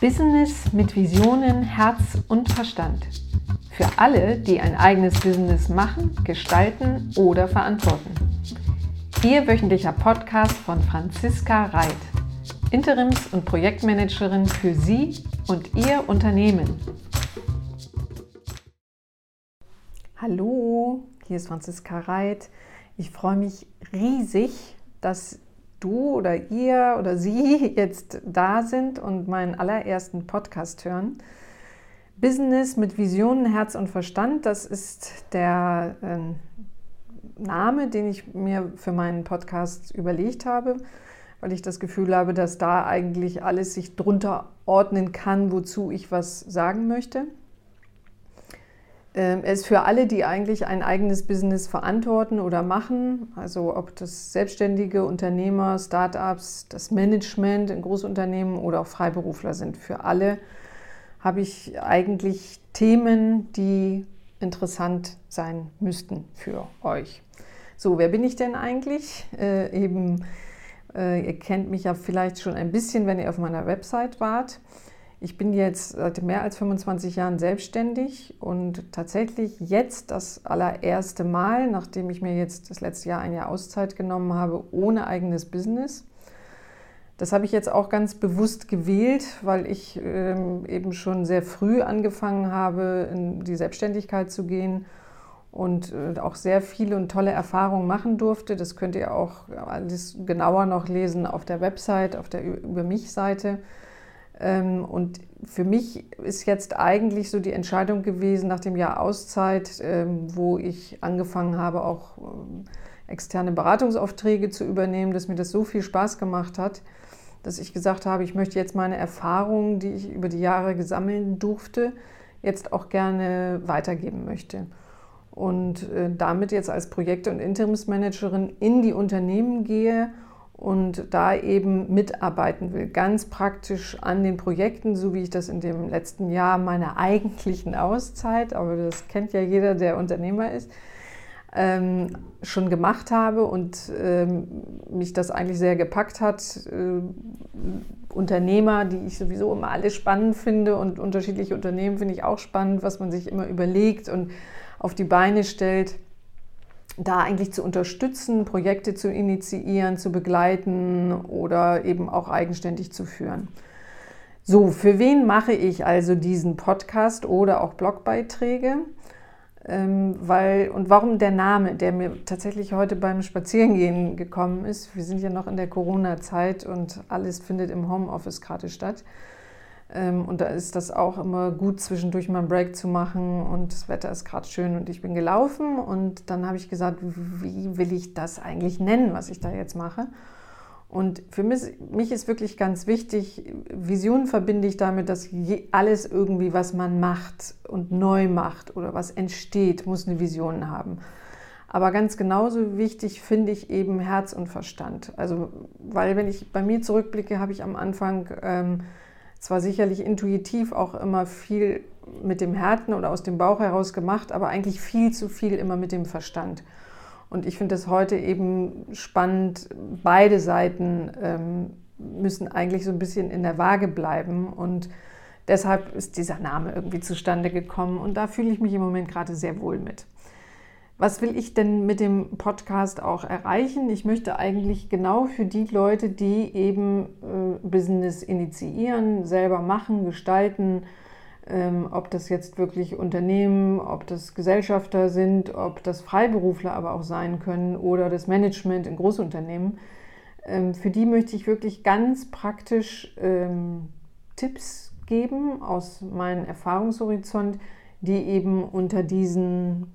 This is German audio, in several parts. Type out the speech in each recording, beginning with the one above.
Business mit Visionen, Herz und Verstand. Für alle, die ein eigenes Business machen, gestalten oder verantworten. Ihr wöchentlicher Podcast von Franziska Reit, Interims- und Projektmanagerin für Sie und Ihr Unternehmen. Hallo, hier ist Franziska Reit. Ich freue mich riesig, dass du oder ihr oder sie jetzt da sind und meinen allerersten Podcast hören. Business mit Visionen, Herz und Verstand, das ist der äh, Name, den ich mir für meinen Podcast überlegt habe, weil ich das Gefühl habe, dass da eigentlich alles sich drunter ordnen kann, wozu ich was sagen möchte. Ähm, ist für alle, die eigentlich ein eigenes Business verantworten oder machen, also ob das Selbstständige, Unternehmer, Startups, das Management in Großunternehmen oder auch Freiberufler sind. Für alle habe ich eigentlich Themen, die interessant sein müssten für euch. So, wer bin ich denn eigentlich? Äh, eben, äh, ihr kennt mich ja vielleicht schon ein bisschen, wenn ihr auf meiner Website wart. Ich bin jetzt seit mehr als 25 Jahren selbstständig und tatsächlich jetzt das allererste Mal, nachdem ich mir jetzt das letzte Jahr ein Jahr Auszeit genommen habe, ohne eigenes Business. Das habe ich jetzt auch ganz bewusst gewählt, weil ich ähm, eben schon sehr früh angefangen habe, in die Selbstständigkeit zu gehen und äh, auch sehr viele und tolle Erfahrungen machen durfte. Das könnt ihr auch alles genauer noch lesen auf der Website, auf der Über mich-Seite. Ähm, und für mich ist jetzt eigentlich so die Entscheidung gewesen, nach dem Jahr Auszeit, ähm, wo ich angefangen habe, auch ähm, externe Beratungsaufträge zu übernehmen, dass mir das so viel Spaß gemacht hat, dass ich gesagt habe, ich möchte jetzt meine Erfahrungen, die ich über die Jahre gesammeln durfte, jetzt auch gerne weitergeben möchte. Und äh, damit jetzt als Projekte- und Interimsmanagerin in die Unternehmen gehe und da eben mitarbeiten will, ganz praktisch an den Projekten, so wie ich das in dem letzten Jahr meiner eigentlichen Auszeit, aber das kennt ja jeder, der Unternehmer ist, ähm, schon gemacht habe und ähm, mich das eigentlich sehr gepackt hat. Äh, Unternehmer, die ich sowieso immer alle spannend finde und unterschiedliche Unternehmen finde ich auch spannend, was man sich immer überlegt und auf die Beine stellt da eigentlich zu unterstützen, Projekte zu initiieren, zu begleiten oder eben auch eigenständig zu führen. So, für wen mache ich also diesen Podcast oder auch Blogbeiträge? Ähm, weil, und warum der Name, der mir tatsächlich heute beim Spazierengehen gekommen ist? Wir sind ja noch in der Corona-Zeit und alles findet im Homeoffice gerade statt. Ähm, und da ist das auch immer gut, zwischendurch mal einen Break zu machen. Und das Wetter ist gerade schön und ich bin gelaufen. Und dann habe ich gesagt, wie will ich das eigentlich nennen, was ich da jetzt mache? Und für mich, mich ist wirklich ganz wichtig, Vision verbinde ich damit, dass alles irgendwie, was man macht und neu macht oder was entsteht, muss eine Vision haben. Aber ganz genauso wichtig finde ich eben Herz und Verstand. Also, weil wenn ich bei mir zurückblicke, habe ich am Anfang ähm, zwar sicherlich intuitiv auch immer viel mit dem Herzen oder aus dem Bauch heraus gemacht, aber eigentlich viel zu viel immer mit dem Verstand. Und ich finde es heute eben spannend, beide Seiten ähm, müssen eigentlich so ein bisschen in der Waage bleiben. Und deshalb ist dieser Name irgendwie zustande gekommen. Und da fühle ich mich im Moment gerade sehr wohl mit. Was will ich denn mit dem Podcast auch erreichen? Ich möchte eigentlich genau für die Leute, die eben äh, Business initiieren, selber machen, gestalten, ähm, ob das jetzt wirklich Unternehmen, ob das Gesellschafter sind, ob das Freiberufler aber auch sein können oder das Management in Großunternehmen. Ähm, für die möchte ich wirklich ganz praktisch ähm, Tipps geben aus meinem Erfahrungshorizont, die eben unter diesen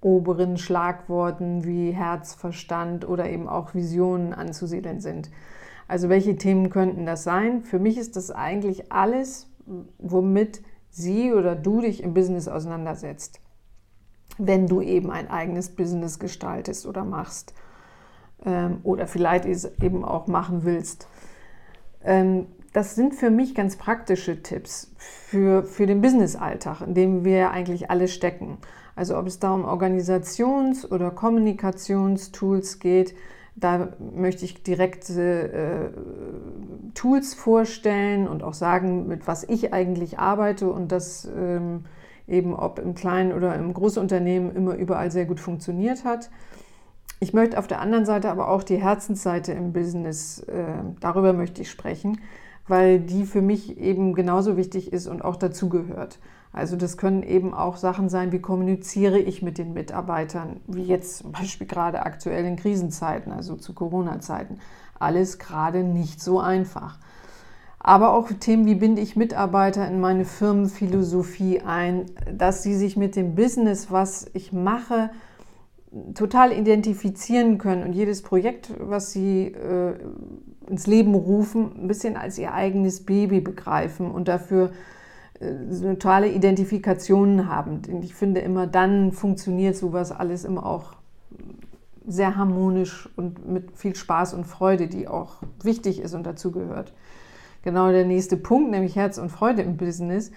oberen Schlagworten wie Herz, Verstand oder eben auch Visionen anzusiedeln sind. Also welche Themen könnten das sein? Für mich ist das eigentlich alles, womit sie oder du dich im Business auseinandersetzt, wenn du eben ein eigenes Business gestaltest oder machst ähm, oder vielleicht eben auch machen willst. Das sind für mich ganz praktische Tipps für, für den Business-Alltag, in dem wir eigentlich alle stecken. Also ob es da um Organisations- oder Kommunikationstools geht, Da möchte ich direkte äh, Tools vorstellen und auch sagen, mit was ich eigentlich arbeite und das ähm, eben ob im kleinen oder im großen Unternehmen immer überall sehr gut funktioniert hat. Ich möchte auf der anderen Seite aber auch die Herzensseite im Business, äh, darüber möchte ich sprechen, weil die für mich eben genauso wichtig ist und auch dazugehört. Also das können eben auch Sachen sein, wie kommuniziere ich mit den Mitarbeitern, wie jetzt zum Beispiel gerade aktuell in Krisenzeiten, also zu Corona-Zeiten. Alles gerade nicht so einfach. Aber auch Themen, wie binde ich Mitarbeiter in meine Firmenphilosophie ein, dass sie sich mit dem Business, was ich mache, total identifizieren können und jedes Projekt, was sie äh, ins Leben rufen, ein bisschen als ihr eigenes Baby begreifen und dafür äh, totale Identifikation haben. Und ich finde, immer dann funktioniert sowas alles immer auch sehr harmonisch und mit viel Spaß und Freude, die auch wichtig ist und dazugehört. Genau der nächste Punkt, nämlich Herz und Freude im Business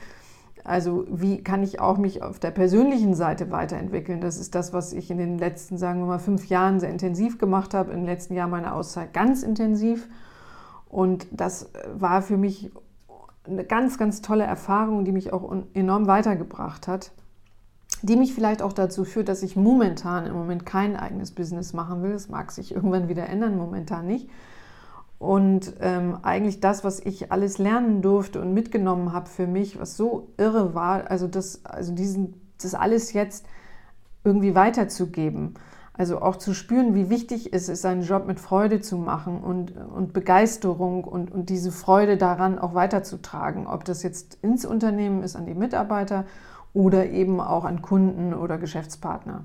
also wie kann ich auch mich auf der persönlichen Seite weiterentwickeln? Das ist das, was ich in den letzten, sagen wir mal, fünf Jahren sehr intensiv gemacht habe. Im letzten Jahr meine Auszeit ganz intensiv. Und das war für mich eine ganz, ganz tolle Erfahrung, die mich auch enorm weitergebracht hat. Die mich vielleicht auch dazu führt, dass ich momentan im Moment kein eigenes Business machen will. Das mag sich irgendwann wieder ändern, momentan nicht. Und ähm, eigentlich das, was ich alles lernen durfte und mitgenommen habe für mich, was so irre war, also das, also diesen, das alles jetzt irgendwie weiterzugeben. Also auch zu spüren, wie wichtig es ist, seinen Job mit Freude zu machen und, und Begeisterung und, und diese Freude daran auch weiterzutragen. Ob das jetzt ins Unternehmen ist, an die Mitarbeiter oder eben auch an Kunden oder Geschäftspartner.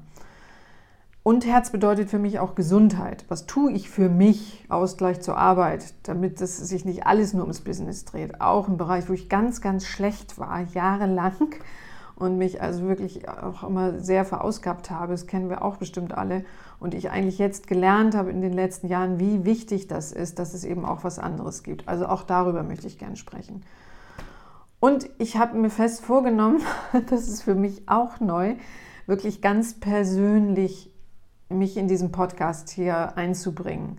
Und Herz bedeutet für mich auch Gesundheit. Was tue ich für mich, Ausgleich zur Arbeit, damit es sich nicht alles nur ums Business dreht? Auch ein Bereich, wo ich ganz, ganz schlecht war, jahrelang und mich also wirklich auch immer sehr verausgabt habe. Das kennen wir auch bestimmt alle. Und ich eigentlich jetzt gelernt habe in den letzten Jahren, wie wichtig das ist, dass es eben auch was anderes gibt. Also auch darüber möchte ich gerne sprechen. Und ich habe mir fest vorgenommen, das ist für mich auch neu, wirklich ganz persönlich mich in diesem Podcast hier einzubringen.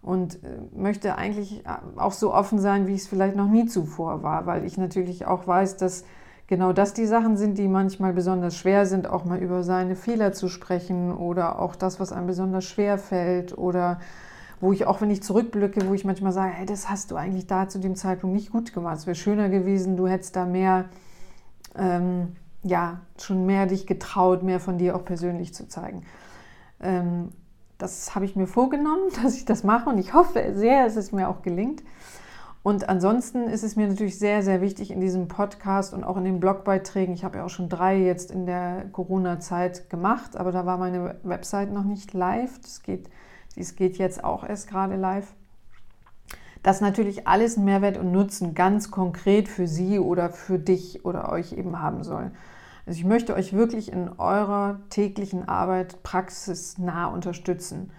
Und äh, möchte eigentlich äh, auch so offen sein, wie ich es vielleicht noch nie zuvor war, weil ich natürlich auch weiß, dass genau das die Sachen sind, die manchmal besonders schwer sind, auch mal über seine Fehler zu sprechen oder auch das, was einem besonders schwer fällt oder wo ich auch, wenn ich zurückblicke, wo ich manchmal sage, hey, das hast du eigentlich da zu dem Zeitpunkt nicht gut gemacht. Es wäre schöner gewesen, du hättest da mehr, ähm, ja, schon mehr dich getraut, mehr von dir auch persönlich zu zeigen. Ähm, das habe ich mir vorgenommen, dass ich das mache und ich hoffe sehr, dass es mir auch gelingt. Und ansonsten ist es mir natürlich sehr, sehr wichtig in diesem Podcast und auch in den Blogbeiträgen. Ich habe ja auch schon drei jetzt in der Corona-Zeit gemacht, aber da war meine Website noch nicht live. Das geht, dies geht jetzt auch erst gerade live. Dass natürlich alles Mehrwert und Nutzen ganz konkret für Sie oder für dich oder euch eben haben soll. Also ich möchte euch wirklich in eurer täglichen Arbeit praxisnah unterstützen,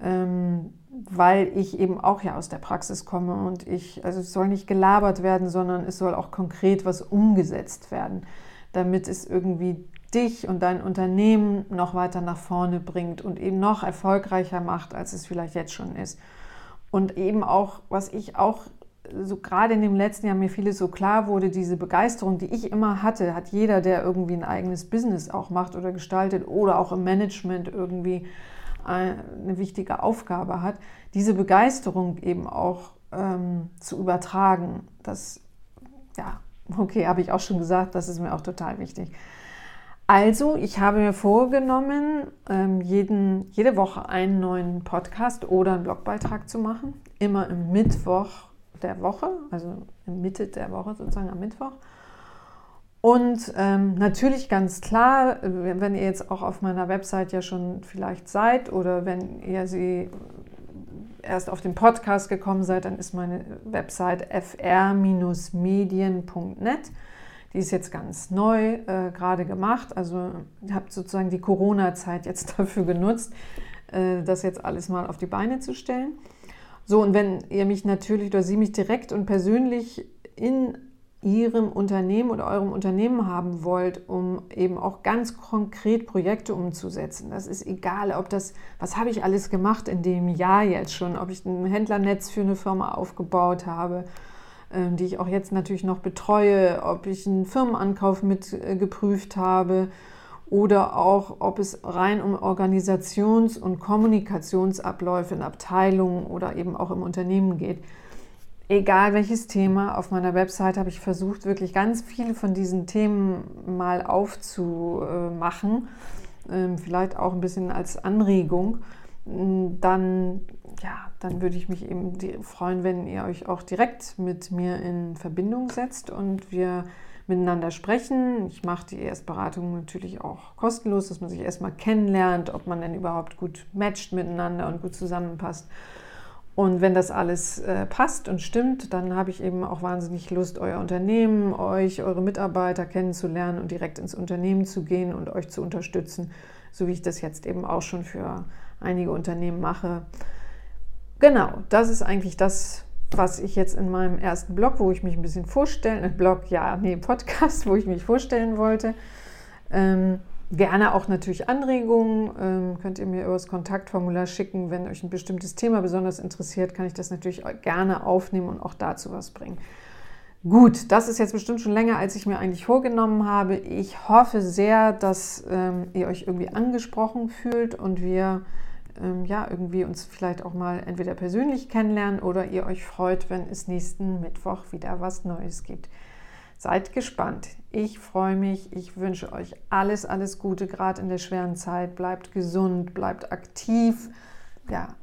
ähm, weil ich eben auch ja aus der Praxis komme und ich, also es soll nicht gelabert werden, sondern es soll auch konkret was umgesetzt werden, damit es irgendwie dich und dein Unternehmen noch weiter nach vorne bringt und eben noch erfolgreicher macht, als es vielleicht jetzt schon ist. Und eben auch, was ich auch so gerade in dem letzten Jahr mir vieles so klar wurde, diese Begeisterung, die ich immer hatte, hat jeder, der irgendwie ein eigenes Business auch macht oder gestaltet oder auch im Management irgendwie eine wichtige Aufgabe hat, diese Begeisterung eben auch ähm, zu übertragen. Das, ja, okay, habe ich auch schon gesagt, das ist mir auch total wichtig. Also, ich habe mir vorgenommen, ähm, jeden, jede Woche einen neuen Podcast oder einen Blogbeitrag zu machen. Immer im Mittwoch der Woche, also Mitte der Woche sozusagen am Mittwoch. Und ähm, natürlich ganz klar, wenn ihr jetzt auch auf meiner Website ja schon vielleicht seid oder wenn ihr sie erst auf den Podcast gekommen seid, dann ist meine Website fr-medien.net. Die ist jetzt ganz neu äh, gerade gemacht. Also ich habe sozusagen die Corona-Zeit jetzt dafür genutzt, äh, das jetzt alles mal auf die Beine zu stellen. So, und wenn ihr mich natürlich oder Sie mich direkt und persönlich in Ihrem Unternehmen oder eurem Unternehmen haben wollt, um eben auch ganz konkret Projekte umzusetzen. Das ist egal, ob das, was habe ich alles gemacht in dem Jahr jetzt schon, ob ich ein Händlernetz für eine Firma aufgebaut habe, ähm, die ich auch jetzt natürlich noch betreue, ob ich einen Firmenankauf mit äh, geprüft habe oder auch, ob es rein um Organisations- und Kommunikationsabläufe in Abteilungen oder eben auch im Unternehmen geht egal welches Thema, auf meiner Website habe ich versucht, wirklich ganz viele von diesen Themen mal aufzumachen, ähm, vielleicht auch ein bisschen als Anregung. Mm, dann, ja, dann würde ich mich eben freuen, wenn ihr euch auch direkt mit mir in Verbindung setzt und wir miteinander sprechen. Ich mache die Erstberatung natürlich auch kostenlos, dass man sich erstmal kennenlernt, ob man denn überhaupt gut matcht miteinander und gut zusammenpasst. Und wenn das alles äh, passt und stimmt, dann habe ich eben auch wahnsinnig Lust, euer Unternehmen, euch, eure Mitarbeiter kennenzulernen und direkt ins Unternehmen zu gehen und euch zu unterstützen, so wie ich das jetzt eben auch schon für einige Unternehmen mache. Genau, das ist eigentlich das, was ich jetzt in meinem ersten Blog, wo ich mich ein bisschen vorstellen, äh, Blog, ja, nee, Podcast, wo ich mich vorstellen wollte. Ähm, Gerne auch natürlich Anregungen. Ähm, könnt ihr mir über das Kontaktformular schicken. Wenn euch ein bestimmtes Thema besonders interessiert, kann ich das natürlich gerne aufnehmen und auch dazu was bringen. Gut, das ist jetzt bestimmt schon länger, als ich mir eigentlich vorgenommen habe. Ich hoffe sehr, dass ähm, ihr euch irgendwie angesprochen fühlt und wir ähm, ja irgendwie uns vielleicht auch mal entweder persönlich kennenlernen oder ihr euch freut, wenn es nächsten Mittwoch wieder was Neues gibt. Seid gespannt. Ich freue mich. Ich wünsche euch alles, alles Gute, gerade in der schweren Zeit. Bleibt gesund, bleibt aktiv. Ja,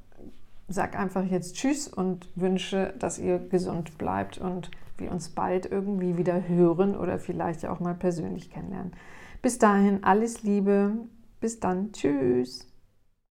sag einfach jetzt Tschüss und wünsche, dass ihr gesund bleibt und wir uns bald irgendwie wieder hören oder vielleicht auch mal persönlich kennenlernen. Bis dahin alles Liebe. Bis dann. Tschüss.